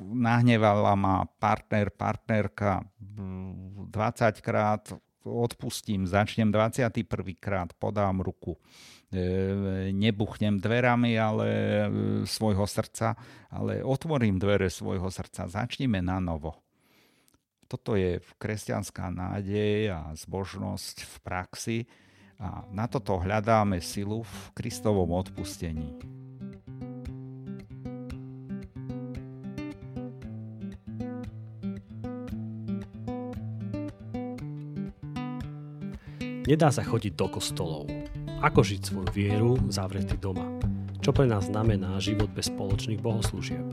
nahnevala ma partner, partnerka 20 krát, odpustím, začnem 21 krát, podám ruku. E, nebuchnem dverami ale e, svojho srdca, ale otvorím dvere svojho srdca. Začnime na novo. Toto je kresťanská nádej a zbožnosť v praxi a na toto hľadáme silu v Kristovom odpustení. Nedá sa chodiť do kostolov. Ako žiť svoju vieru zavretý doma? Čo pre nás znamená život bez spoločných bohoslúžieb?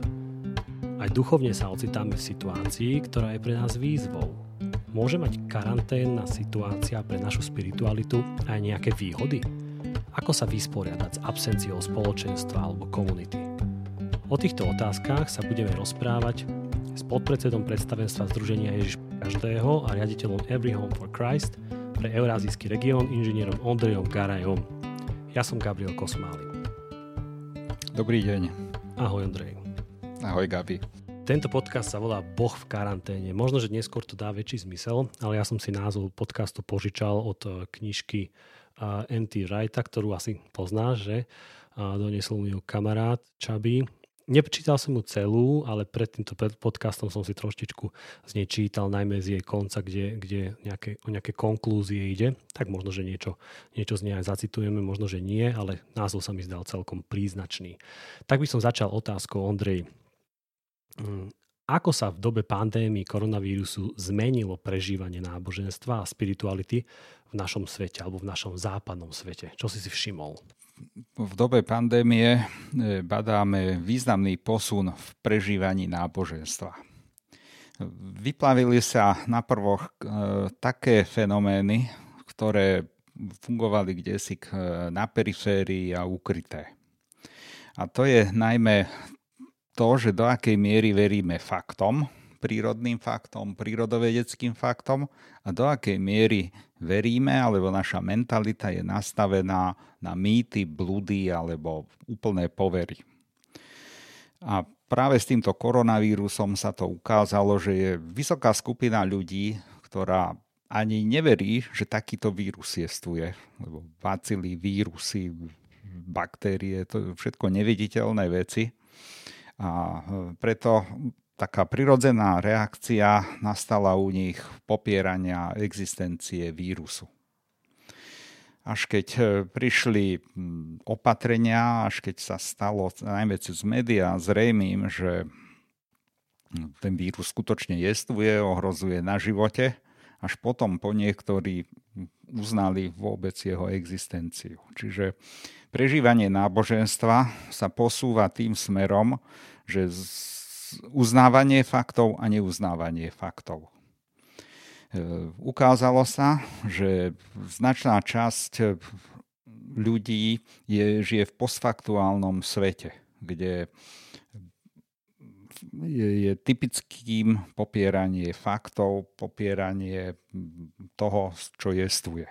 Aj duchovne sa ocitáme v situácii, ktorá je pre nás výzvou. Môže mať karanténna situácia pre našu spiritualitu aj nejaké výhody? Ako sa vysporiadať s absenciou spoločenstva alebo komunity? O týchto otázkach sa budeme rozprávať s podpredsedom predstavenstva Združenia Ježiš každého a riaditeľom Every Home for Christ – pre Eurázijský región inžinierom Ondrejom Garajom. Ja som Gabriel Kosmály. Dobrý deň. Ahoj Ondrej. Ahoj Gabi. Tento podcast sa volá Boh v karanténe. Možno, že neskôr to dá väčší zmysel, ale ja som si názov podcastu požičal od eh, knižky eh, N.T. Wrighta, ktorú asi poznáš, že? Doniesol mi ju kamarát Čaby Neprečítal som mu celú, ale pred týmto podcastom som si troštičku z nej čítal, najmä z jej konca, kde, kde nejaké, o nejaké konklúzie ide. Tak možno, že niečo, niečo z nej aj zacitujeme, možno, že nie, ale názov sa mi zdal celkom príznačný. Tak by som začal otázkou, Ondrej. Mm, ako sa v dobe pandémii koronavírusu zmenilo prežívanie náboženstva a spirituality v našom svete alebo v našom západnom svete? Čo si si všimol? V dobe pandémie e, badáme významný posun v prežívaní náboženstva. Vyplavili sa na prvoch e, také fenomény, ktoré fungovali kdesi e, na periférii a ukryté. A to je najmä to, že do akej miery veríme faktom, prírodným faktom, prírodovedeckým faktom a do akej miery veríme, alebo naša mentalita je nastavená na mýty, blúdy alebo úplné povery. A práve s týmto koronavírusom sa to ukázalo, že je vysoká skupina ľudí, ktorá ani neverí, že takýto vírus jestuje. Lebo bacily, vírusy, baktérie, to všetko neviditeľné veci. A preto taká prirodzená reakcia nastala u nich popierania existencie vírusu. Až keď e, prišli opatrenia, až keď sa stalo najmä cez médiá zrejmým, že ten vírus skutočne jestvuje, ohrozuje na živote, až potom po niektorí uznali vôbec jeho existenciu. Čiže prežívanie náboženstva sa posúva tým smerom, že uznávanie faktov a neuznávanie faktov. E, ukázalo sa, že značná časť ľudí je, žije v postfaktuálnom svete, kde je, typickým popieranie faktov, popieranie toho, čo jestvuje.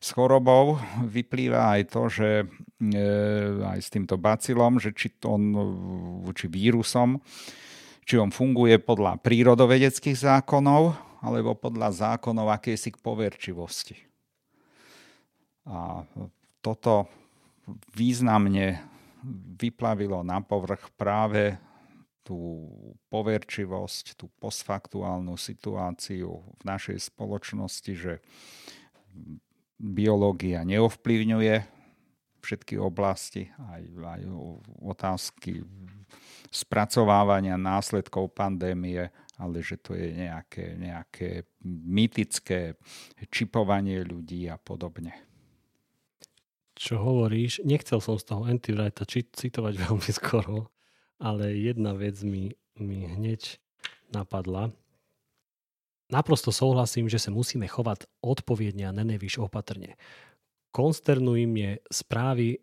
S chorobou vyplýva aj to, že e, aj s týmto bacilom, že či, on, či vírusom, či on funguje podľa prírodovedeckých zákonov alebo podľa zákonov akejsi poverčivosti. A toto významne vyplavilo na povrch práve tú poverčivosť, tú postfaktuálnu situáciu v našej spoločnosti, že biológia neovplyvňuje všetky oblasti, aj, aj otázky spracovávania následkov pandémie, ale že to je nejaké, nejaké mytické čipovanie ľudí a podobne. Čo hovoríš, nechcel som z toho Antiwrighta citovať veľmi skoro, ale jedna vec mi, mi hneď napadla. Naprosto souhlasím, že sa musíme chovať odpoviedne a nenevýš opatrne. Konsternujú je správy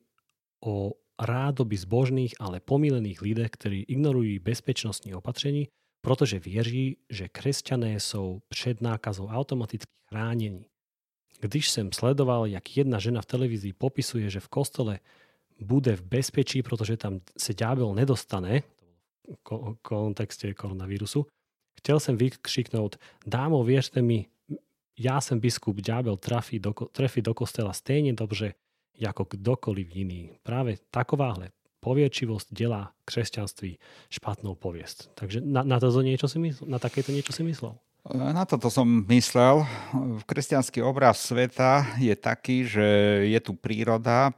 o rádoby zbožných, ale pomílených lidech, ktorí ignorujú bezpečnostní opatrení, protože věří, že kresťané jsou před nákazou automaticky chránení. Když jsem sledoval, jak jedna žena v televízii popisuje, že v kostole bude v bezpečí, protože tam se ďábel nedostane, kontexte koronavírusu. Chcel som vykřiknout, dámo, věřte mi, ja som biskup, ďábel trafí do, trefí do kostela stejne dobře, ako kdokoliv iný. Práve takováhle poviečivosť delá kresťanství špatnou poviesť. Takže na, na, to niečo si myslel, na takéto niečo si myslel? Na toto som myslel. Kresťanský obraz sveta je taký, že je tu príroda,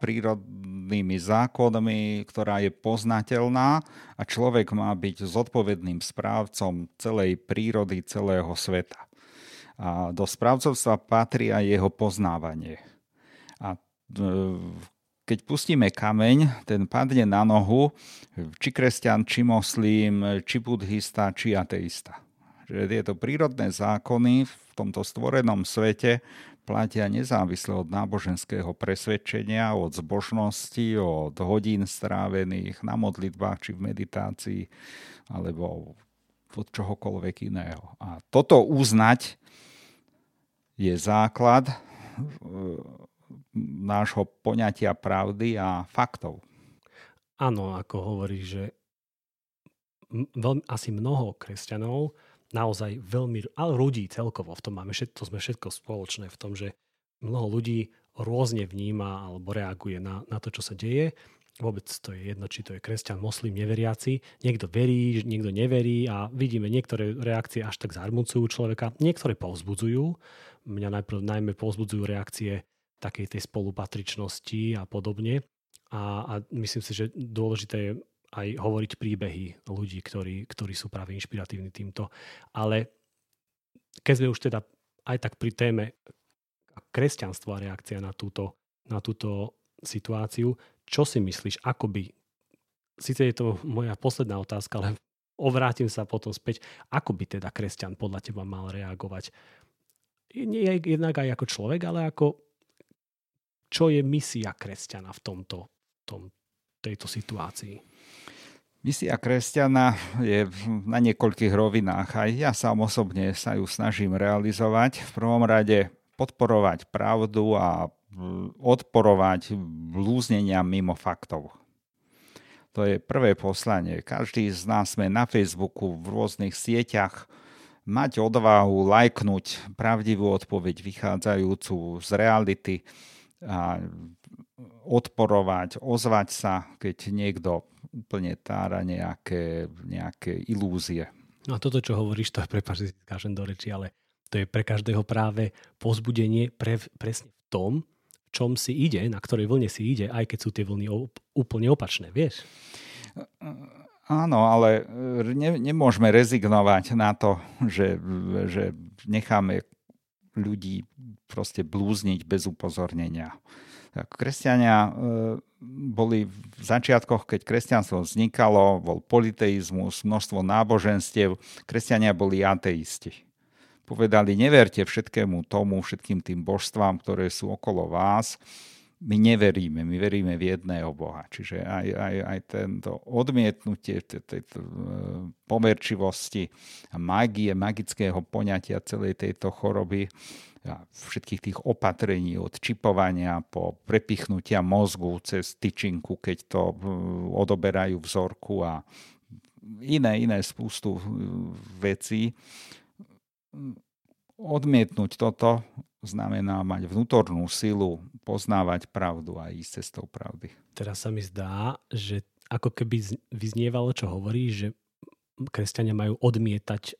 prírodnými zákonmi, ktorá je poznateľná a človek má byť zodpovedným správcom celej prírody, celého sveta. A do správcovstva patrí aj jeho poznávanie. A e, keď pustíme kameň, ten padne na nohu, či kresťan, či moslím, či buddhista, či ateista že tieto prírodné zákony v tomto stvorenom svete platia nezávisle od náboženského presvedčenia, od zbožnosti, od hodín strávených na modlitbách či v meditácii, alebo od čohokoľvek iného. A toto uznať je základ e, nášho poňatia pravdy a faktov. Áno, ako hovorí, že veľmi, asi mnoho kresťanov naozaj veľmi, ale ľudí celkovo v tom máme, všetko, to sme všetko spoločné v tom, že mnoho ľudí rôzne vníma alebo reaguje na, na to, čo sa deje. Vôbec to je jedno, či to je kresťan, moslim, neveriaci. Niekto verí, niekto neverí a vidíme niektoré reakcie až tak zarmucujú človeka, niektoré povzbudzujú. Mňa najprv najmä povzbudzujú reakcie takej tej spolupatričnosti a podobne. A, a myslím si, že dôležité je aj hovoriť príbehy ľudí, ktorí, ktorí sú práve inšpiratívni týmto. Ale keď sme už teda aj tak pri téme kresťanstvo a reakcia na túto, na túto situáciu, čo si myslíš, ako by, síce je to moja posledná otázka, ale ovrátim sa potom späť, ako by teda kresťan podľa teba mal reagovať? Nie jednak aj ako človek, ale ako čo je misia kresťana v tomto, tom, tejto situácii? Misia kresťana je na niekoľkých rovinách. Aj ja sám osobne sa ju snažím realizovať. V prvom rade podporovať pravdu a odporovať blúznenia mimo faktov. To je prvé poslanie. Každý z nás sme na Facebooku, v rôznych sieťach, mať odvahu lajknúť pravdivú odpoveď vychádzajúcu z reality a odporovať, ozvať sa, keď niekto úplne tára nejaké, nejaké ilúzie. No a toto, čo hovoríš, to je, prepáč, skážem do reči, ale to je pre každého práve pozbudenie pre, presne v tom, čom si ide, na ktorej vlne si ide, aj keď sú tie vlny úplne opačné, vieš? Áno, ale ne, nemôžeme rezignovať na to, že, že necháme ľudí proste blúzniť bez upozornenia. Kresťania e, boli v začiatkoch, keď kresťanstvo vznikalo, bol politeizmus, množstvo náboženstiev, kresťania boli ateisti. Povedali, neverte všetkému tomu, všetkým tým božstvám, ktoré sú okolo vás. My neveríme, my veríme v jedného Boha. Čiže aj, aj, aj tento odmietnutie tejto pomerčivosti a magie, magického poňatia celej tejto choroby všetkých tých opatrení od čipovania po prepichnutia mozgu cez tyčinku, keď to hm, odoberajú vzorku a iné, iné spústu hm, vecí. Odmietnúť toto znamená mať vnútornú silu, poznávať pravdu a ísť cestou pravdy. Teraz sa mi zdá, že ako keby vyznievalo, čo hovorí, že kresťania majú odmietať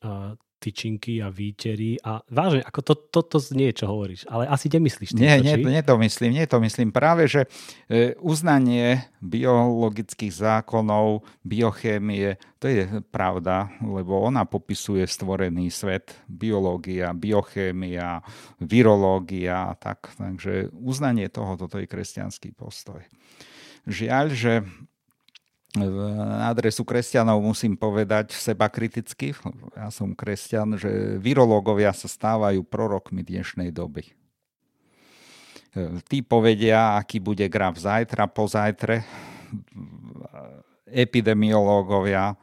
tyčinky a výtery a vážne, ako to, to, to znie, čo hovoríš, ale asi nemyslíš týmto, Nie, nie, nie to myslím, nie to myslím. Práve, že e, uznanie biologických zákonov, biochémie, to je pravda, lebo ona popisuje stvorený svet, biológia, biochémia, virológia, tak, takže uznanie toho, toto je kresťanský postoj. Žiaľ, že na adresu kresťanov musím povedať seba kriticky, ja som kresťan, že virológovia sa stávajú prorokmi dnešnej doby. Tí povedia, aký bude graf zajtra, pozajtre. Epidemiológovia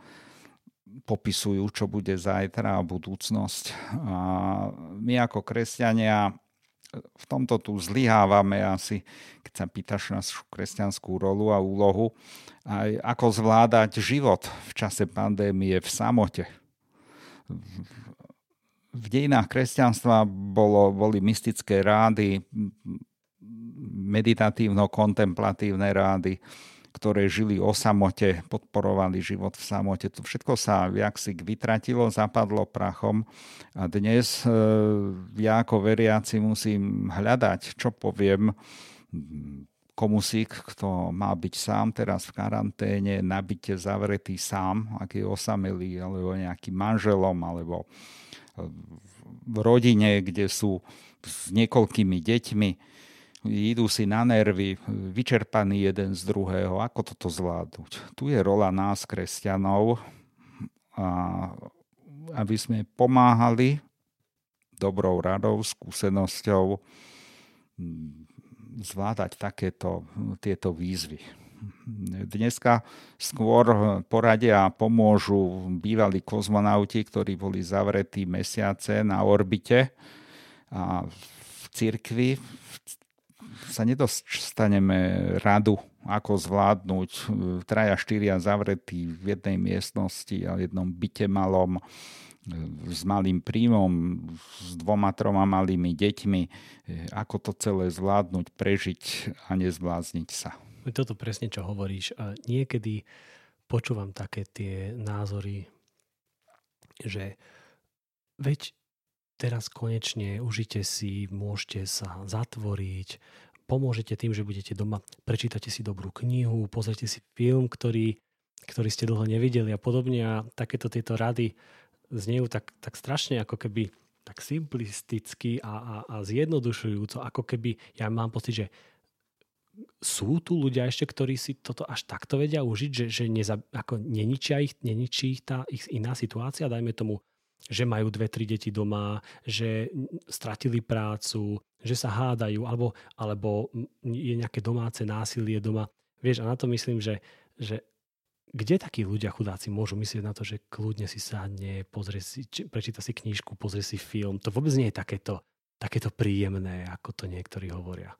popisujú, čo bude zajtra a budúcnosť. A my ako kresťania v tomto tu zlyhávame asi, keď sa pýtaš našu kresťanskú rolu a úlohu, aj ako zvládať život v čase pandémie v samote. V dejinách kresťanstva bolo, boli mystické rády, meditatívno-kontemplatívne rády, ktoré žili o samote, podporovali život v samote. To všetko sa si vytratilo, zapadlo prachom a dnes e, ja ako veriaci musím hľadať, čo poviem komusík, kto má byť sám teraz v karanténe, nabite zavretý sám, ak je osamelý, alebo nejakým manželom, alebo v rodine, kde sú s niekoľkými deťmi idú si na nervy, vyčerpaný jeden z druhého. Ako toto zvládnuť? Tu je rola nás, kresťanov, a aby sme pomáhali dobrou radou, skúsenosťou zvládať takéto, tieto výzvy. Dneska skôr poradia a pomôžu bývalí kozmonauti, ktorí boli zavretí mesiace na orbite a v cirkvi, sa nedostaneme radu, ako zvládnuť e, traja, štyria zavretí v jednej miestnosti a jednom byte malom e, s malým príjmom, s dvoma, troma malými deťmi, e, ako to celé zvládnuť, prežiť a nezblázniť sa. Toto presne, čo hovoríš. A niekedy počúvam také tie názory, že veď teraz konečne užite si, môžete sa zatvoriť, pomôžete tým, že budete doma, prečítate si dobrú knihu, pozrite si film, ktorý, ktorý ste dlho nevideli a podobne a takéto tieto rady znejú tak, tak strašne ako keby tak simplisticky a, a, a zjednodušujúco, ako keby ja mám pocit, že sú tu ľudia ešte, ktorí si toto až takto vedia užiť, že, že neza, ako neničia ich, neničí ich tá ich iná situácia, dajme tomu že majú dve, tri deti doma, že stratili prácu, že sa hádajú, alebo, alebo je nejaké domáce násilie doma. Vieš, a na to myslím, že, že kde takí ľudia chudáci môžu myslieť na to, že kľudne si sadne, pozrie si, prečíta si knižku, pozrie si film. To vôbec nie je takéto, takéto príjemné, ako to niektorí hovoria.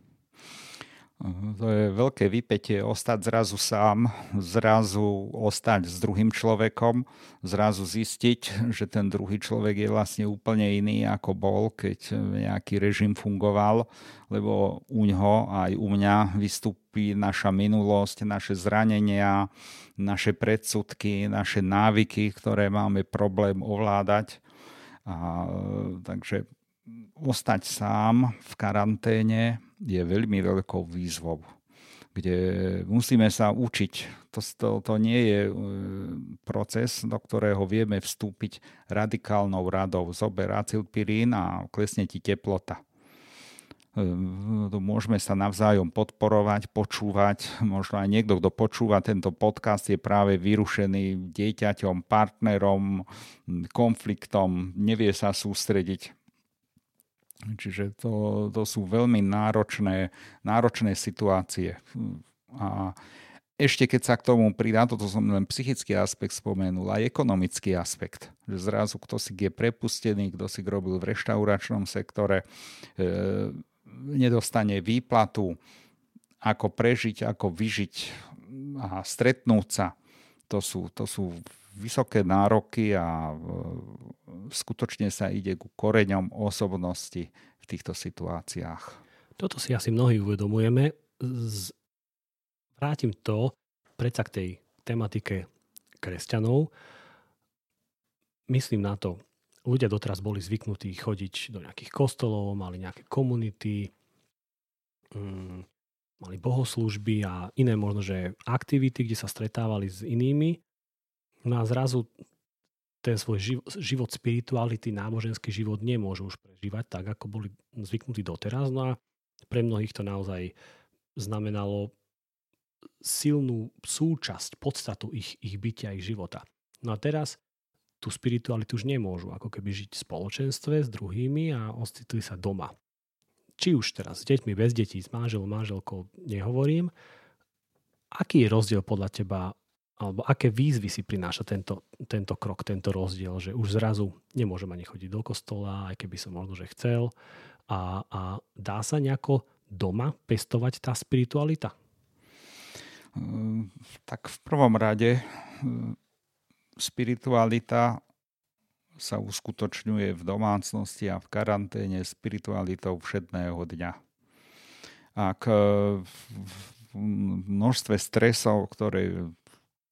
To je veľké vypetie ostať zrazu sám, zrazu ostať s druhým človekom, zrazu zistiť, že ten druhý človek je vlastne úplne iný ako bol, keď nejaký režim fungoval, lebo u ňoho aj u mňa vystúpi naša minulosť, naše zranenia, naše predsudky, naše návyky, ktoré máme problém ovládať. A, takže ostať sám v karanténe je veľmi veľkou výzvou, kde musíme sa učiť. To, to, to nie je e, proces, do ktorého vieme vstúpiť radikálnou radou. Zober acilpirín a klesne ti teplota. E, môžeme sa navzájom podporovať, počúvať. Možno aj niekto, kto počúva tento podcast, je práve vyrušený dieťaťom, partnerom, konfliktom, nevie sa sústrediť Čiže to, to sú veľmi náročné, náročné situácie. A ešte keď sa k tomu pridá, toto som len psychický aspekt spomenul, aj ekonomický aspekt. Že zrazu kto si je prepustený, kto si robil v reštauračnom sektore, e, nedostane výplatu, ako prežiť, ako vyžiť a stretnúť sa. To sú, to sú vysoké nároky a e, skutočne sa ide ku koreňom osobnosti v týchto situáciách. Toto si asi mnohí uvedomujeme. Vrátim to predsa k tej tematike kresťanov. Myslím na to, ľudia doteraz boli zvyknutí chodiť do nejakých kostolov, mali nejaké komunity, mm, mali bohoslužby a iné možno, že aktivity, kde sa stretávali s inými No zrazu ten svoj život, život spirituality, náboženský život nemôžu už prežívať tak, ako boli zvyknutí doteraz. No a pre mnohých to naozaj znamenalo silnú súčasť, podstatu ich, ich bytia, ich života. No a teraz tú spiritualitu už nemôžu ako keby žiť v spoločenstve s druhými a ocitli sa doma. Či už teraz s deťmi, bez detí, s manželom, manželkou, nehovorím. Aký je rozdiel podľa teba alebo aké výzvy si prináša tento, tento krok, tento rozdiel, že už zrazu nemôžem ani chodiť do kostola, aj keby som možno, že chcel. A, a dá sa nejako doma pestovať tá spiritualita? Tak v prvom rade spiritualita sa uskutočňuje v domácnosti a v karanténe spiritualitou všedného dňa. Ak v množstve stresov, ktoré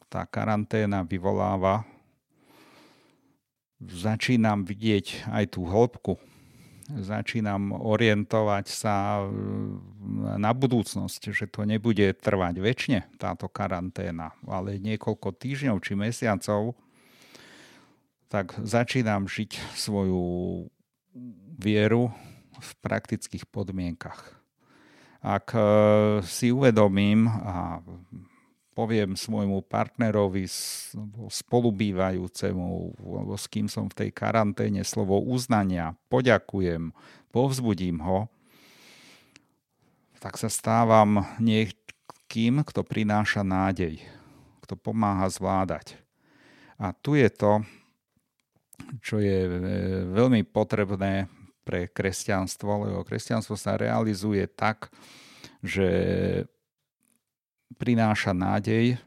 tá karanténa vyvoláva, začínam vidieť aj tú hĺbku. Začínam orientovať sa na budúcnosť, že to nebude trvať väčšine táto karanténa, ale niekoľko týždňov či mesiacov tak začínam žiť svoju vieru v praktických podmienkach. Ak e, si uvedomím a poviem svojmu partnerovi, spolubývajúcemu, s kým som v tej karanténe, slovo uznania, poďakujem, povzbudím ho, tak sa stávam niekým, kto prináša nádej, kto pomáha zvládať. A tu je to, čo je e, veľmi potrebné pre kresťanstvo, lebo kresťanstvo sa realizuje tak, že prináša nádej,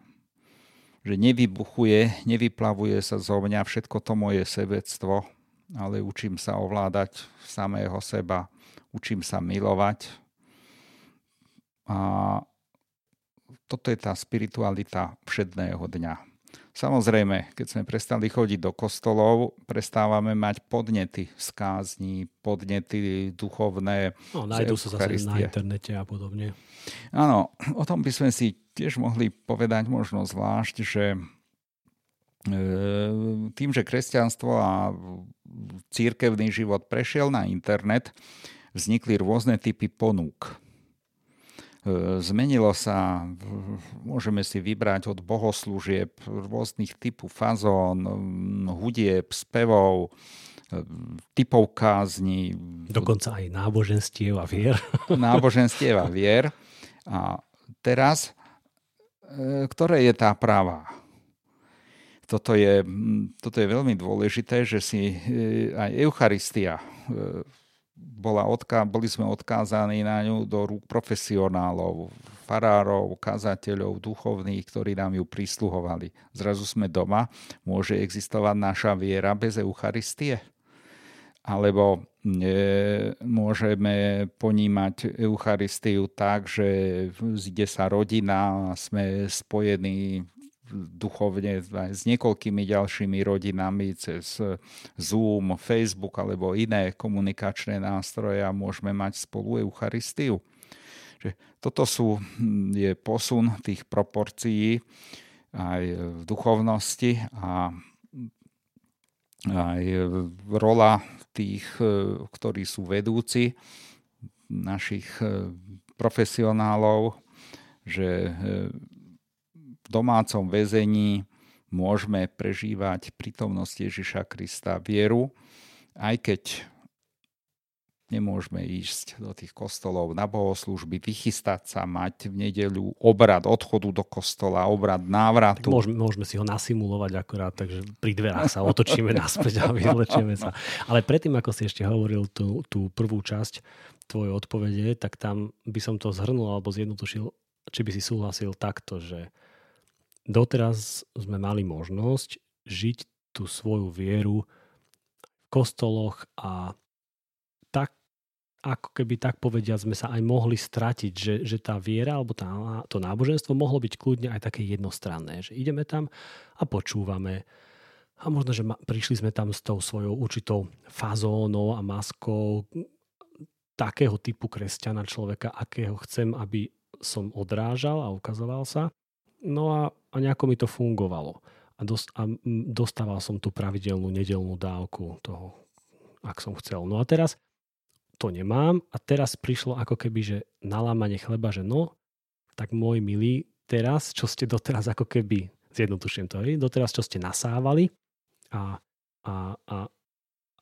že nevybuchuje, nevyplavuje sa zo mňa všetko to moje sebectvo, ale učím sa ovládať samého seba, učím sa milovať. A toto je tá spiritualita všedného dňa. Samozrejme, keď sme prestali chodiť do kostolov, prestávame mať podnety z kázni, podnety duchovné. No, nájdú sa zase na internete a podobne. Áno, o tom by sme si tiež mohli povedať možno zvlášť, že e, tým, že kresťanstvo a církevný život prešiel na internet, vznikli rôzne typy ponúk zmenilo sa, môžeme si vybrať od bohoslúžieb rôznych typov fazón, hudieb, spevov, e, typov kázni. Dokonca aj náboženstiev a vier. Náboženstiev a vier. A teraz, e, ktoré je tá práva? Toto je, toto je veľmi dôležité, že si aj Eucharistia bola odká, boli sme odkázaní na ňu do rúk profesionálov, farárov, kazateľov, duchovných, ktorí nám ju prisluhovali. Zrazu sme doma, môže existovať naša viera bez Eucharistie? Alebo e, môžeme ponímať Eucharistiu tak, že zde sa rodina sme spojení duchovne aj s niekoľkými ďalšími rodinami cez Zoom, Facebook alebo iné komunikačné nástroje a môžeme mať spolu Eucharistiu. Že toto sú, je posun tých proporcií aj v duchovnosti a aj rola tých, ktorí sú vedúci, našich profesionálov, že domácom väzení môžeme prežívať prítomnosť Ježiša Krista vieru, aj keď nemôžeme ísť do tých kostolov na bohoslužby, vychystať sa, mať v nedeľu obrad odchodu do kostola, obrad návratu. Tak môžeme, môžeme si ho nasimulovať akorát, takže pri dverách sa otočíme naspäť a vylečieme sa. Ale predtým, ako si ešte hovoril tú, tú prvú časť tvojej odpovede, tak tam by som to zhrnul alebo zjednotušil, či by si súhlasil takto, že doteraz sme mali možnosť žiť tú svoju vieru v kostoloch a tak, ako keby tak povedia, sme sa aj mohli stratiť, že, že tá viera alebo tá, to náboženstvo mohlo byť kľudne aj také jednostranné, že ideme tam a počúvame a možno, že ma, prišli sme tam s tou svojou určitou fazónou a maskou takého typu kresťana človeka, akého chcem, aby som odrážal a ukazoval sa. No a, a nejako mi to fungovalo. A, dos, a dostával som tú pravidelnú nedelnú dávku toho, ak som chcel. No a teraz to nemám a teraz prišlo ako keby, že nalámanie chleba, že no, tak môj milý, teraz, čo ste doteraz ako keby, zjednotušujem to, hej, doteraz, čo ste nasávali a, a, a,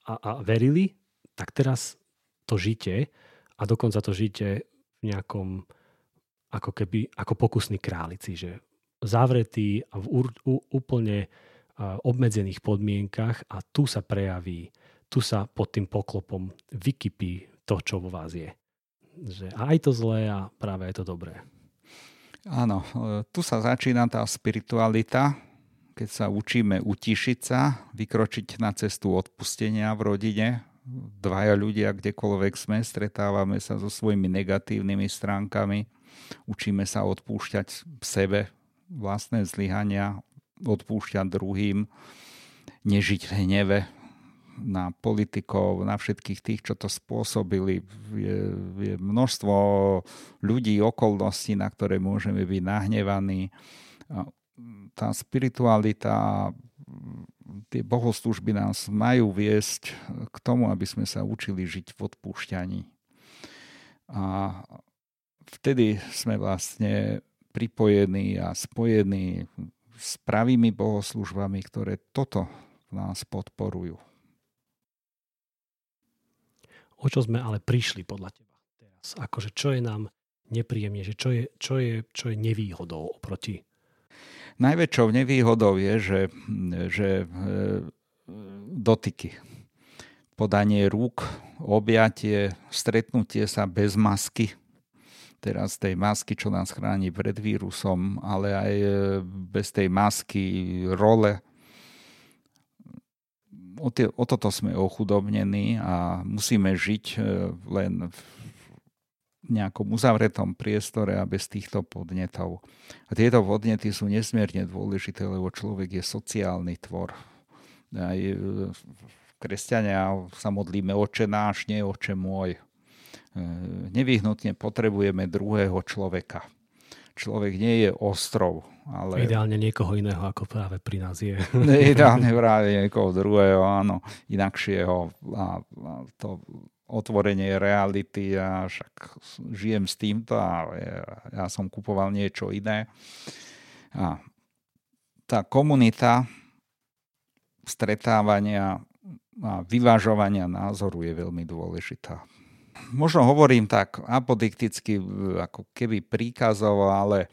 a, a verili, tak teraz to žite a dokonca to žite v nejakom ako keby, ako pokusní králici, že zavretí a v úplne obmedzených podmienkach a tu sa prejaví, tu sa pod tým poklopom vykypí to, čo vo vás je. Že aj to zlé a práve aj to dobré. Áno, e, tu sa začína tá spiritualita, keď sa učíme utišiť sa, vykročiť na cestu odpustenia v rodine. Dvaja ľudia, kdekoľvek sme, stretávame sa so svojimi negatívnymi stránkami. Učíme sa odpúšťať sebe vlastné zlyhania, odpúšťať druhým, nežiť v hneve na politikov, na všetkých tých, čo to spôsobili. Je, je množstvo ľudí, okolností, na ktoré môžeme byť nahnevaní. Tá spiritualita, tie bohoslužby nás majú viesť k tomu, aby sme sa učili žiť v odpúšťaní. A vtedy sme vlastne pripojení a spojení s pravými bohoslužbami, ktoré toto nás podporujú. O čo sme ale prišli podľa teba teraz? Akože čo je nám nepríjemne, že čo je, čo je, čo je nevýhodou oproti? Najväčšou nevýhodou je, že, že e, dotyky, podanie rúk, objatie, stretnutie sa bez masky – teraz tej masky, čo nás chráni pred vírusom, ale aj e, bez tej masky role. O, tie, o toto sme ochudobnení a musíme žiť e, len v nejakom uzavretom priestore a bez týchto podnetov. A tieto podnety sú nesmierne dôležité, lebo človek je sociálny tvor. Aj e, kresťania sa modlíme oče náš, nie oče môj. E, nevyhnutne potrebujeme druhého človeka. Človek nie je ostrov, ale... Ideálne niekoho iného, ako práve pri nás je. Ideálne práve niekoho druhého, áno, inakšieho. A, a to otvorenie reality a však žijem s týmto a ja, ja som kupoval niečo iné. A tá komunita stretávania a vyvážovania názoru je veľmi dôležitá možno hovorím tak apodikticky, ako keby príkazovo, ale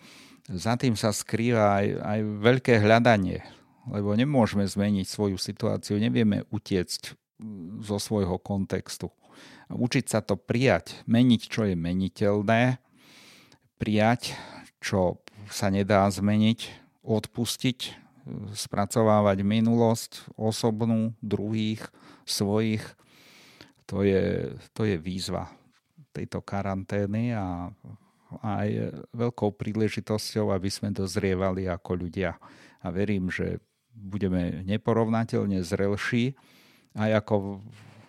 za tým sa skrýva aj, aj veľké hľadanie, lebo nemôžeme zmeniť svoju situáciu, nevieme utiecť zo svojho kontextu. Učiť sa to prijať, meniť, čo je meniteľné, prijať, čo sa nedá zmeniť, odpustiť, spracovávať minulosť osobnú, druhých, svojich to je, to je výzva tejto karantény a aj veľkou príležitosťou, aby sme dozrievali ako ľudia. A verím, že budeme neporovnateľne zrelší a ako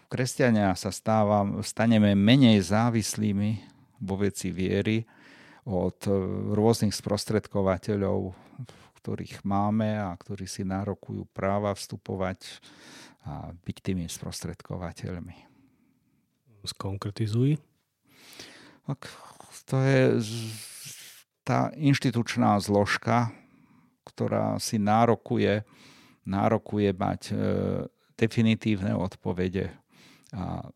kresťania sa stávam, staneme menej závislými vo veci viery od rôznych sprostredkovateľov, ktorých máme a ktorí si nárokujú práva vstupovať a byť tými sprostredkovateľmi skonkretizuj. Tak to je tá inštitučná zložka, ktorá si nárokuje, nárokuje mať e, definitívne odpovede a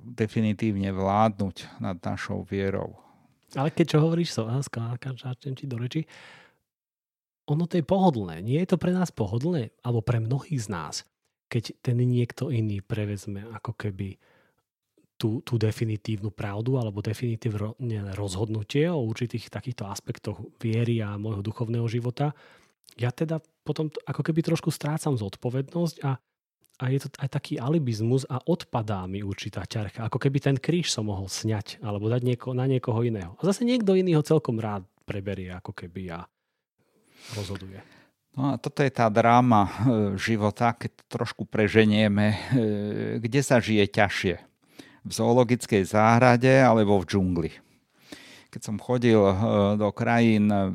definitívne vládnuť nad našou vierou. Ale keď čo hovoríš, so, skáčem ti do reči, ono to je pohodlné. Nie je to pre nás pohodlné, alebo pre mnohých z nás, keď ten niekto iný prevezme ako keby tú, tú definitívnu pravdu alebo definitívne rozhodnutie o určitých takýchto aspektoch viery a môjho duchovného života, ja teda potom ako keby trošku strácam zodpovednosť a, a je to aj taký alibizmus a odpadá mi určitá ťarcha. Ako keby ten kríž som mohol sňať alebo dať nieko, na niekoho iného. A zase niekto iný ho celkom rád preberie ako keby a rozhoduje. No a toto je tá dráma e, života, keď trošku preženieme, e, kde sa žije ťažšie v zoologickej záhrade alebo v džungli. Keď som chodil eh, do krajín eh,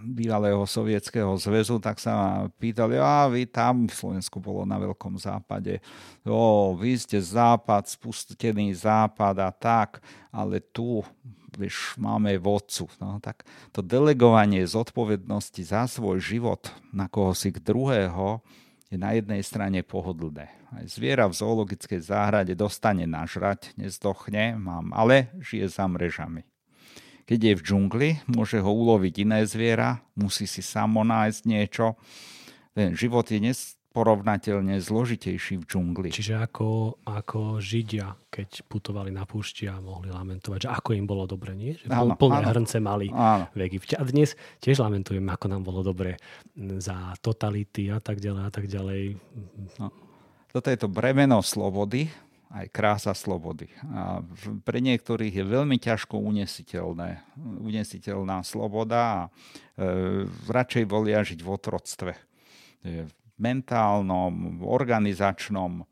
bývalého sovietského zväzu, tak sa ma pýtali, a vy tam v Slovensku bolo na Veľkom západe, o, vy ste západ, spustený západ a tak, ale tu vieš, máme vodcu. No, tak to delegovanie zodpovednosti za svoj život na koho si k druhého je na jednej strane pohodlné. Aj zviera v zoologickej záhrade dostane nažrať, nezdochne, mám, ale žije za mrežami. Keď je v džungli, môže ho uloviť iné zviera, musí si samo nájsť niečo. Ten život je porovnateľne zložitejší v džungli. Čiže ako, ako Židia, keď putovali na púšti a mohli lamentovať, že ako im bolo dobre, nie? Že áno, plné áno. hrnce mali áno. v Egypte. A dnes tiež lamentujeme, ako nám bolo dobre za totality a tak ďalej a tak ďalej. No. Toto je to bremeno slobody, aj krása slobody. A pre niektorých je veľmi ťažko unesiteľné, unesiteľná sloboda a e, radšej volia žiť v otroctve. Mentálnom, organizačnom,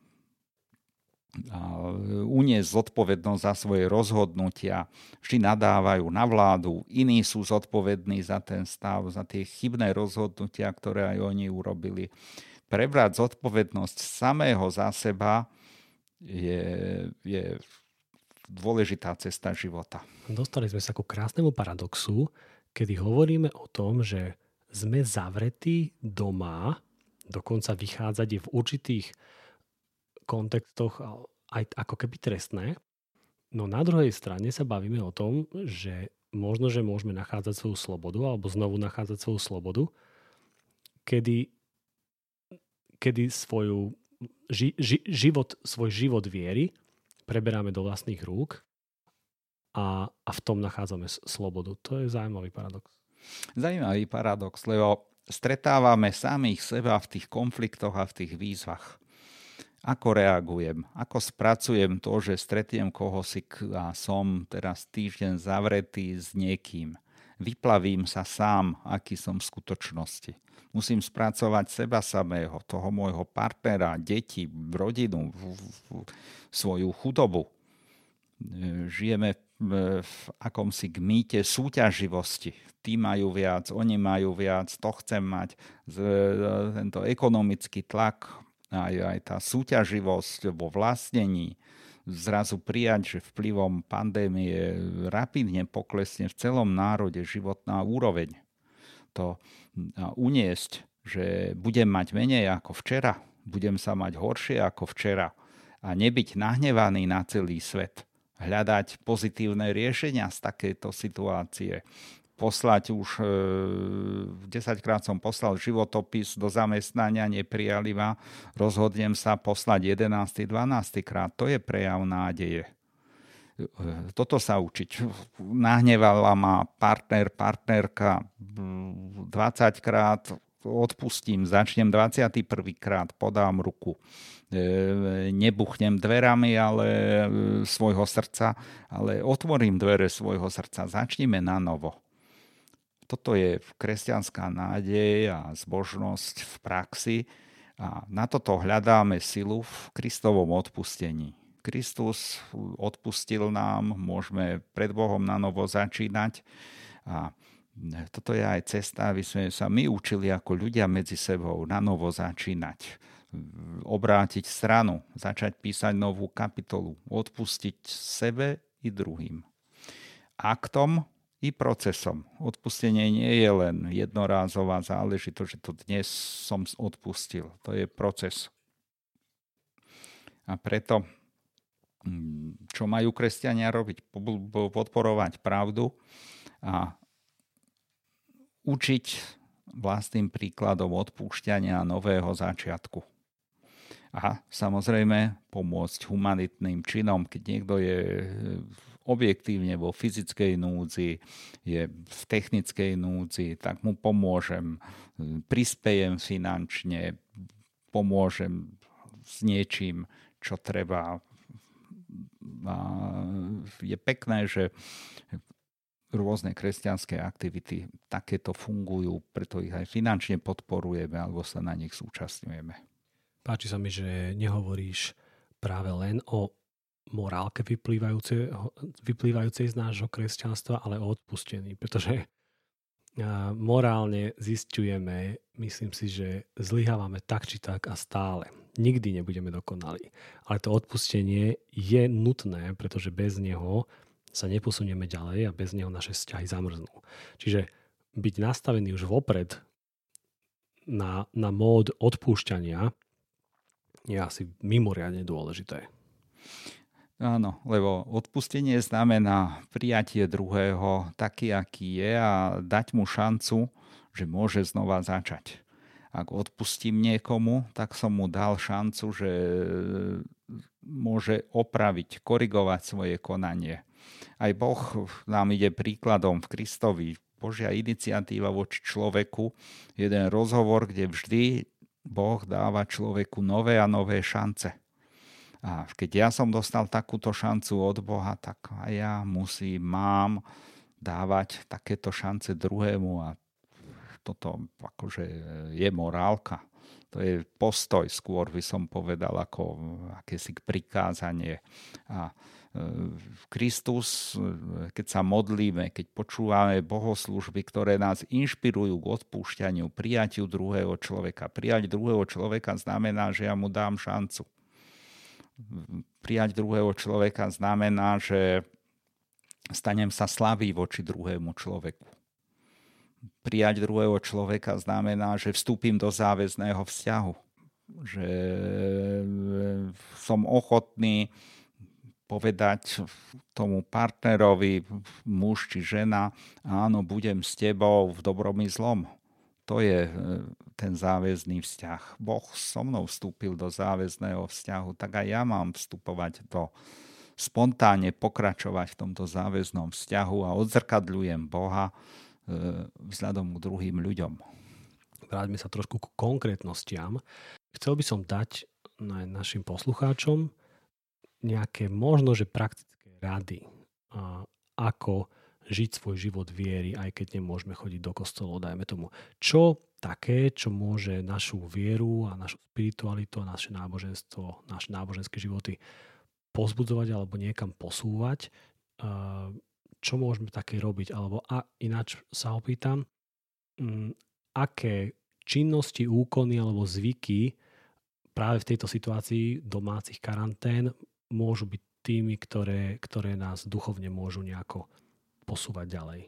uniesť zodpovednosť za svoje rozhodnutia. Vždy nadávajú na vládu, iní sú zodpovední za ten stav, za tie chybné rozhodnutia, ktoré aj oni urobili. Prebrať zodpovednosť samého za seba je, je dôležitá cesta života. Dostali sme sa ku krásnemu paradoxu, kedy hovoríme o tom, že sme zavretí doma dokonca vychádzať je v určitých kontextoch aj ako keby trestné. No na druhej strane sa bavíme o tom, že možno, že môžeme nachádzať svoju slobodu alebo znovu nachádzať svoju slobodu, kedy, kedy svoju ži, ži, život, svoj život viery preberáme do vlastných rúk a, a v tom nachádzame slobodu. To je zaujímavý paradox. Zaujímavý paradox, lebo stretávame samých seba v tých konfliktoch a v tých výzvach. Ako reagujem? Ako spracujem to, že stretiem koho si a som teraz týždeň zavretý s niekým? Vyplavím sa sám, aký som v skutočnosti. Musím spracovať seba samého, toho môjho partnera, deti, rodinu, svoju chudobu. Žijeme v akomsi gmíte súťaživosti. Tí majú viac, oni majú viac, to chcem mať. Tento ekonomický tlak, aj, aj tá súťaživosť vo vlastnení, zrazu prijať, že vplyvom pandémie rapidne poklesne v celom národe životná úroveň. To uniesť, že budem mať menej ako včera, budem sa mať horšie ako včera a nebyť nahnevaný na celý svet – hľadať pozitívne riešenia z takejto situácie. Poslať už, e, 10 krát som poslal životopis do zamestnania, neprijali ma, rozhodnem sa poslať 11. 12. krát. To je prejav nádeje. E, toto sa učiť. Nahnevala ma partner, partnerka 20 krát, odpustím, začnem 21. krát, podám ruku E, nebuchnem dverami ale e, svojho srdca, ale otvorím dvere svojho srdca. Začnime na novo. Toto je kresťanská nádej a zbožnosť v praxi a na toto hľadáme silu v Kristovom odpustení. Kristus odpustil nám, môžeme pred Bohom na novo začínať a toto je aj cesta, aby sme sa my učili ako ľudia medzi sebou na novo začínať obrátiť stranu, začať písať novú kapitolu, odpustiť sebe i druhým. Aktom i procesom. Odpustenie nie je len jednorázová záležitosť, že to dnes som odpustil. To je proces. A preto, mm, čo majú kresťania robiť? Podporovať pravdu a učiť vlastným príkladom odpúšťania nového začiatku a samozrejme pomôcť humanitným činom, keď niekto je objektívne vo fyzickej núdzi, je v technickej núdzi, tak mu pomôžem, prispejem finančne, pomôžem s niečím, čo treba. A je pekné, že rôzne kresťanské aktivity takéto fungujú, preto ich aj finančne podporujeme alebo sa na nich súčasňujeme. Páči sa mi, že nehovoríš práve len o morálke vyplývajúcej, z nášho kresťanstva, ale o odpustení, pretože morálne zistujeme, myslím si, že zlyhávame tak či tak a stále. Nikdy nebudeme dokonali. Ale to odpustenie je nutné, pretože bez neho sa neposunieme ďalej a bez neho naše vzťahy zamrznú. Čiže byť nastavený už vopred na, na mód odpúšťania je asi mimoriadne dôležité. Áno, lebo odpustenie znamená prijatie druhého taký, aký je a dať mu šancu, že môže znova začať. Ak odpustím niekomu, tak som mu dal šancu, že môže opraviť, korigovať svoje konanie. Aj Boh nám ide príkladom v Kristovi. Božia iniciatíva voči človeku, jeden rozhovor, kde vždy Boh dáva človeku nové a nové šance. A keď ja som dostal takúto šancu od Boha, tak aj ja musím, mám dávať takéto šance druhému a toto akože je morálka. To je postoj skôr, by som povedal, ako akési prikázanie. A Kristus, keď sa modlíme, keď počúvame bohoslužby, ktoré nás inšpirujú k odpúšťaniu, prijatiu druhého človeka. Prijať druhého človeka znamená, že ja mu dám šancu. Prijať druhého človeka znamená, že stanem sa slabý voči druhému človeku. Prijať druhého človeka znamená, že vstúpim do záväzného vzťahu. Že e, som ochotný povedať tomu partnerovi, muž či žena, áno, budem s tebou v dobrom i zlom. To je e, ten záväzný vzťah. Boh so mnou vstúpil do záväzného vzťahu, tak aj ja mám vstupovať do spontánne pokračovať v tomto záväznom vzťahu a odzrkadľujem Boha e, vzhľadom k druhým ľuďom. Vráťme sa trošku k konkrétnostiam. Chcel by som dať našim poslucháčom nejaké možno, že praktické rady, ako žiť svoj život viery, aj keď nemôžeme chodiť do kostolov, dajme tomu. Čo také, čo môže našu vieru a našu spiritualitu a naše náboženstvo, naše náboženské životy pozbudzovať alebo niekam posúvať, čo môžeme také robiť? Alebo a ináč sa opýtam, mm, aké činnosti, úkony alebo zvyky práve v tejto situácii domácich karantén môžu byť tými, ktoré, ktoré nás duchovne môžu nejako posúvať ďalej?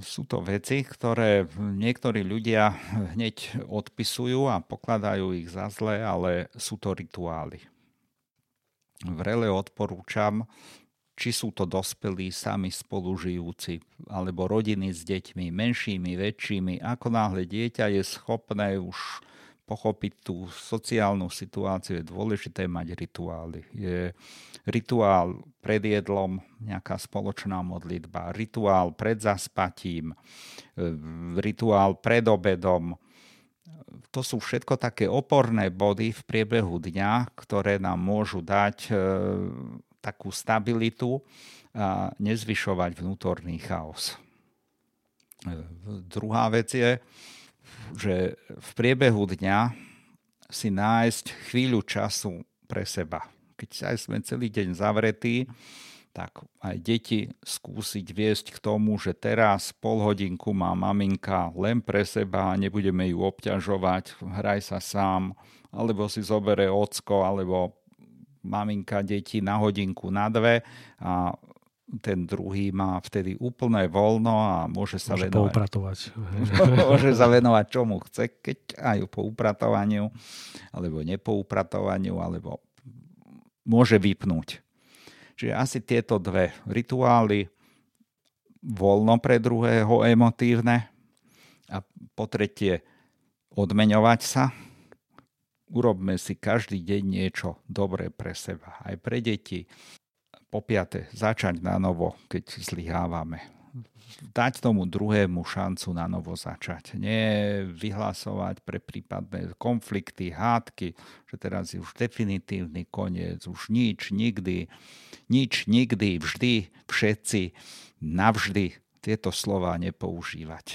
Sú to veci, ktoré niektorí ľudia hneď odpisujú a pokladajú ich za zlé, ale sú to rituály vrele odporúčam, či sú to dospelí sami spolužijúci, alebo rodiny s deťmi, menšími, väčšími. Ako náhle dieťa je schopné už pochopiť tú sociálnu situáciu, je dôležité mať rituály. Je rituál pred jedlom, nejaká spoločná modlitba, rituál pred zaspatím, rituál pred obedom, to sú všetko také oporné body v priebehu dňa, ktoré nám môžu dať e, takú stabilitu a nezvyšovať vnútorný chaos. E, druhá vec je, že v priebehu dňa si nájsť chvíľu času pre seba. Keď aj sme celý deň zavretí, tak aj deti skúsiť viesť k tomu, že teraz pol hodinku má maminka len pre seba a nebudeme ju obťažovať, hraj sa sám, alebo si zobere ocko, alebo maminka deti na hodinku, na dve a ten druhý má vtedy úplné voľno a môže sa môže venovať. poupratovať. môže sa venovať čomu chce, keď aj po upratovaniu, alebo nepoupratovaniu, alebo môže vypnúť. Čiže asi tieto dve rituály, voľno pre druhého emotívne a po tretie odmeňovať sa. Urobme si každý deň niečo dobré pre seba, aj pre deti. Po piate, začať na novo, keď zlyhávame dať tomu druhému šancu na novo začať. Nie vyhlasovať pre prípadné konflikty, hádky, že teraz je už definitívny koniec, už nič, nikdy, nič, nikdy, vždy, všetci, navždy tieto slova nepoužívať.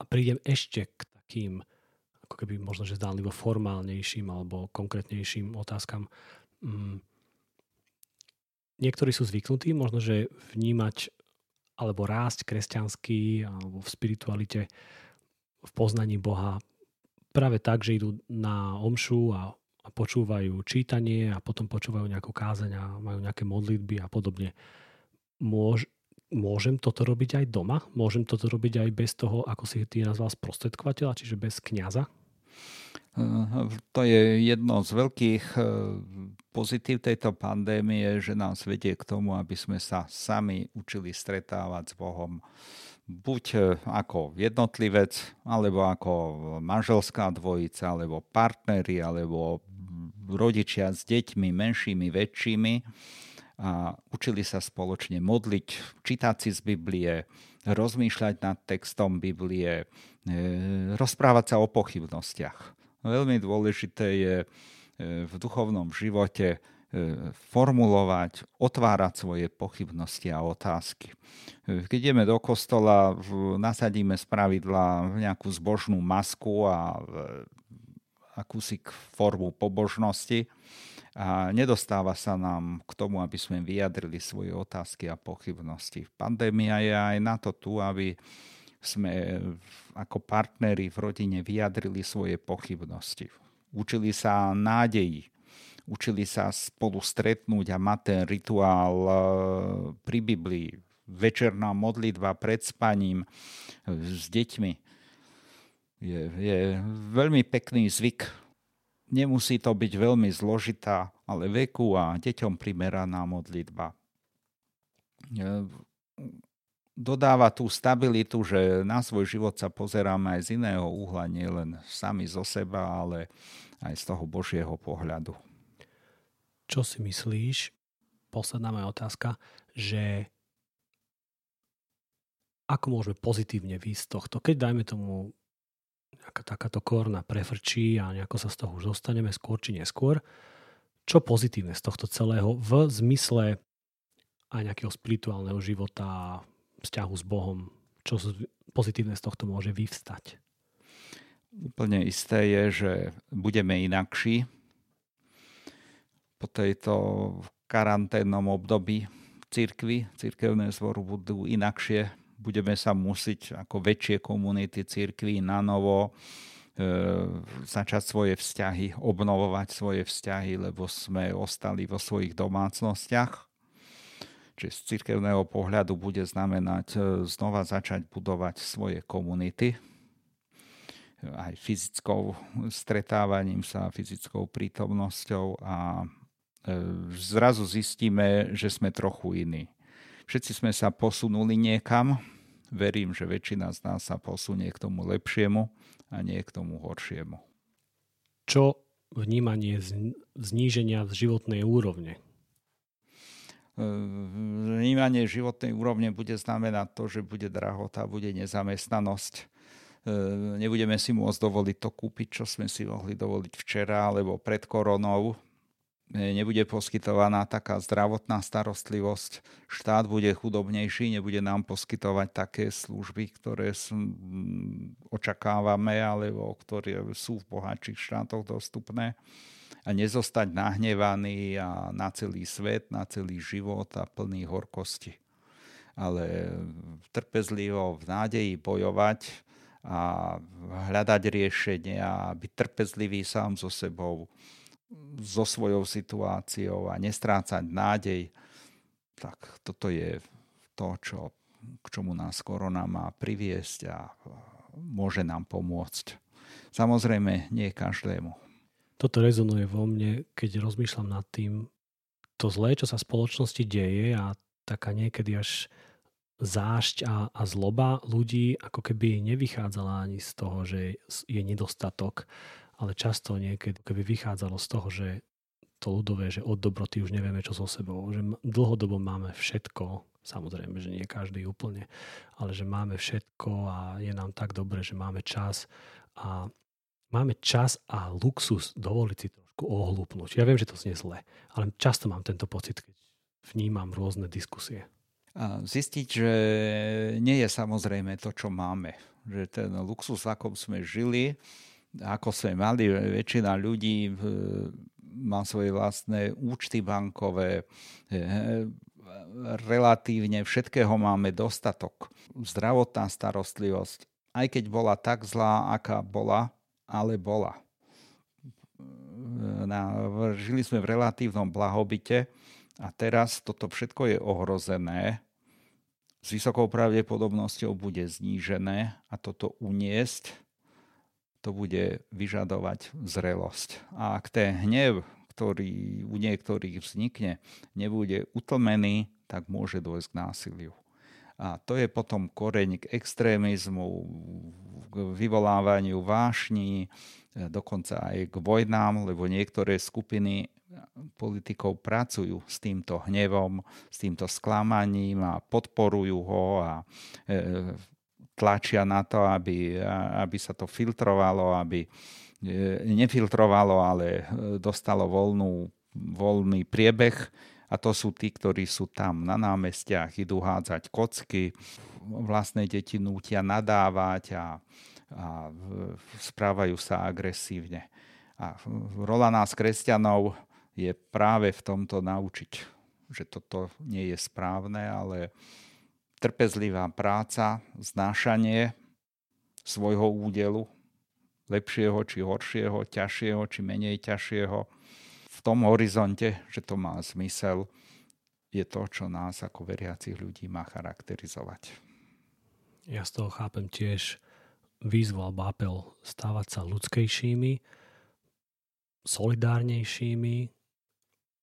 A prídem ešte k takým ako keby možno, že zdánlivo formálnejším alebo konkrétnejším otázkam. Mm. Niektorí sú zvyknutí možno, že vnímať alebo rásť kresťanský alebo v spiritualite v poznaní Boha práve tak, že idú na omšu a, a počúvajú čítanie a potom počúvajú nejakú kázeň a majú nejaké modlitby a podobne. Môž, môžem toto robiť aj doma? Môžem toto robiť aj bez toho, ako si ty nazval sprostredkovateľa, čiže bez kniaza? To je jedno z veľkých eh, pozitív tejto pandémie, že nás vedie k tomu, aby sme sa sami učili stretávať s Bohom. buď e, ako jednotlivec, alebo ako manželská dvojica, alebo partnery, alebo rodičia s deťmi, menšími, väčšími a učili sa spoločne modliť, čítať si z Biblie, rozmýšľať nad textom Biblie, e, rozprávať sa o pochybnostiach. Veľmi dôležité je e, v duchovnom živote E, formulovať, otvárať svoje pochybnosti a otázky. Keď ideme do kostola, nasadíme z pravidla nejakú zbožnú masku a akúsi formu pobožnosti a nedostáva sa nám k tomu, aby sme vyjadrili svoje otázky a pochybnosti. Pandémia je aj na to tu, aby sme ako partneri v rodine vyjadrili svoje pochybnosti. Učili sa nádeji, učili sa spolu stretnúť a mať ten rituál e, pri Biblii, večerná modlitba pred spaním e, s deťmi. Je, je veľmi pekný zvyk. Nemusí to byť veľmi zložitá, ale veku a deťom primeraná modlitba. E, dodáva tú stabilitu, že na svoj život sa pozeráme aj z iného uhla, nielen sami zo seba, ale aj z toho Božieho pohľadu. Čo si myslíš, posledná moja otázka, že ako môžeme pozitívne výjsť z tohto, keď dajme tomu takáto korna prefrčí a nejako sa z toho už dostaneme skôr či neskôr, čo pozitívne z tohto celého v zmysle aj nejakého spirituálneho života, vzťahu s Bohom, čo pozitívne z tohto môže vyvstať? Úplne isté je, že budeme inakší, po tejto karanténnom období církvy, církevné zboru budú inakšie. Budeme sa musieť ako väčšie komunity církvy na novo e, začať svoje vzťahy, obnovovať svoje vzťahy, lebo sme ostali vo svojich domácnostiach. Čiže z církevného pohľadu bude znamenať e, znova začať budovať svoje komunity, aj fyzickou stretávaním sa, fyzickou prítomnosťou a E, zrazu zistíme, že sme trochu iní. Všetci sme sa posunuli niekam. Verím, že väčšina z nás sa posunie k tomu lepšiemu a nie k tomu horšiemu. Čo vnímanie zníženia životnej úrovne? E, vnímanie životnej úrovne bude znamenať to, že bude drahota, bude nezamestnanosť. E, nebudeme si môcť dovoliť to kúpiť, čo sme si mohli dovoliť včera alebo pred koronou nebude poskytovaná taká zdravotná starostlivosť, štát bude chudobnejší, nebude nám poskytovať také služby, ktoré očakávame alebo ktoré sú v bohatších štátoch dostupné. A nezostať nahnevaný a na celý svet, na celý život a plný horkosti. Ale trpezlivo v nádeji bojovať a hľadať riešenie a byť trpezlivý sám so sebou so svojou situáciou a nestrácať nádej, tak toto je to, čo, k čomu nás korona má priviesť a môže nám pomôcť. Samozrejme, nie každému. Toto rezonuje vo mne, keď rozmýšľam nad tým, to zlé, čo sa v spoločnosti deje a taká niekedy až zášť a, a zloba ľudí ako keby nevychádzala ani z toho, že je nedostatok ale často niekedy keby vychádzalo z toho, že to ľudové, že od dobroty už nevieme čo so sebou, že dlhodobo máme všetko, samozrejme, že nie každý úplne, ale že máme všetko a je nám tak dobre, že máme čas a máme čas a luxus dovoliť si trošku ohlúpnuť. Ja viem, že to znie zle, ale často mám tento pocit, keď vnímam rôzne diskusie. A zistiť, že nie je samozrejme to, čo máme. Že ten luxus, akom sme žili, ako sme mali, väčšina ľudí má svoje vlastné účty bankové, relatívne všetkého máme dostatok. Zdravotná starostlivosť, aj keď bola tak zlá, aká bola, ale bola. Na, žili sme v relatívnom blahobite a teraz toto všetko je ohrozené. S vysokou pravdepodobnosťou bude znížené a toto uniesť to bude vyžadovať zrelosť. A ak ten hnev, ktorý u niektorých vznikne, nebude utlmený, tak môže dôjsť k násiliu. A to je potom koreň k extrémizmu, k vyvolávaniu vášní, dokonca aj k vojnám, lebo niektoré skupiny politikov pracujú s týmto hnevom, s týmto sklamaním a podporujú ho a e, tlačia na to, aby, aby sa to filtrovalo, aby e, nefiltrovalo, ale e, dostalo voľnú, voľný priebeh. A to sú tí, ktorí sú tam na námestiach, idú hádzať kocky, vlastné deti nútia nadávať a, a správajú sa agresívne. A rola nás, kresťanov, je práve v tomto naučiť, že toto nie je správne, ale trpezlivá práca, znášanie svojho údelu, lepšieho či horšieho, ťažšieho či menej ťažšieho, v tom horizonte, že to má zmysel, je to, čo nás ako veriacich ľudí má charakterizovať. Ja z toho chápem tiež výzvu alebo apel stávať sa ľudskejšími, solidárnejšími,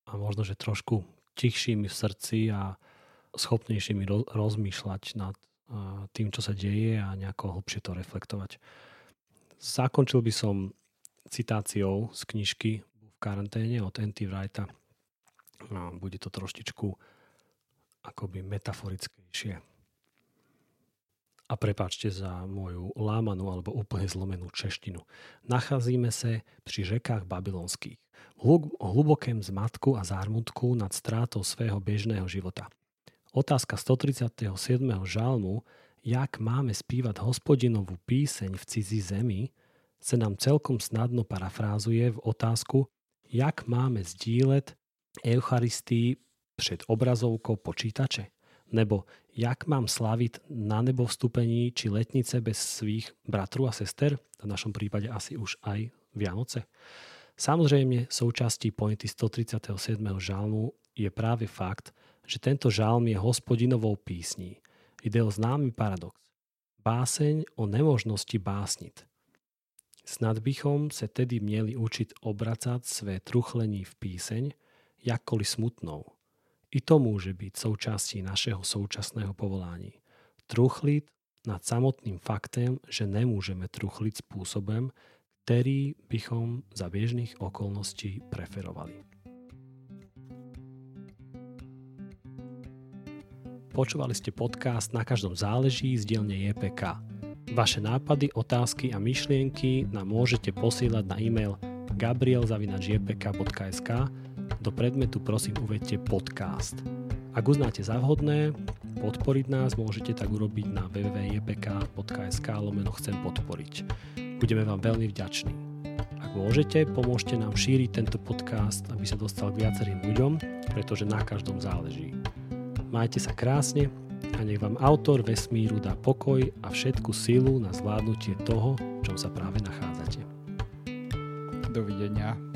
a možno, že trošku tichšími v srdci a schopnejšími rozmýšľať nad tým, čo sa deje a nejako hlbšie to reflektovať. Zakončil by som citáciou z knižky v karanténe od N.T. Wrighta. Bude to troštičku akoby metaforickejšie. A prepáčte za moju lámanú alebo úplne zlomenú češtinu. Nacházíme sa pri řekách babylonských hlubokém zmatku a zármutku nad strátou svého bežného života. Otázka 137. žalmu, jak máme spívať hospodinovú píseň v cizí zemi, sa nám celkom snadno parafrázuje v otázku, jak máme sdílet Eucharistii před obrazovkou počítače, nebo jak mám slaviť na nebo vstupení či letnice bez svých bratru a sester, v našom prípade asi už aj Vianoce. Samozrejme, súčastí pointy 137. žalmu je práve fakt, že tento žalm je hospodinovou písní. Ide o známy paradox. Báseň o nemožnosti básnit. Snad bychom se tedy měli učiť obracať své truchlení v píseň, jakkoliv smutnou. I to môže byť súčastí našeho současného povolání. Truchliť nad samotným faktem, že nemôžeme truchliť spôsobem, ktorý bychom za bežných okolností preferovali. Počúvali ste podcast Na každom záleží z dielne JPK. Vaše nápady, otázky a myšlienky nám môžete posielať na e-mail gabrielzavinačjpk.sk do predmetu prosím uvedte podcast. Ak uznáte za vhodné, podporiť nás môžete tak urobiť na www.jpk.sk lomeno chcem podporiť. Budeme vám veľmi vďační. Ak môžete, pomôžte nám šíriť tento podcast, aby sa dostal k viacerým ľuďom, pretože na každom záleží. Majte sa krásne a nech vám autor vesmíru dá pokoj a všetku silu na zvládnutie toho, v čom sa práve nachádzate. Dovidenia.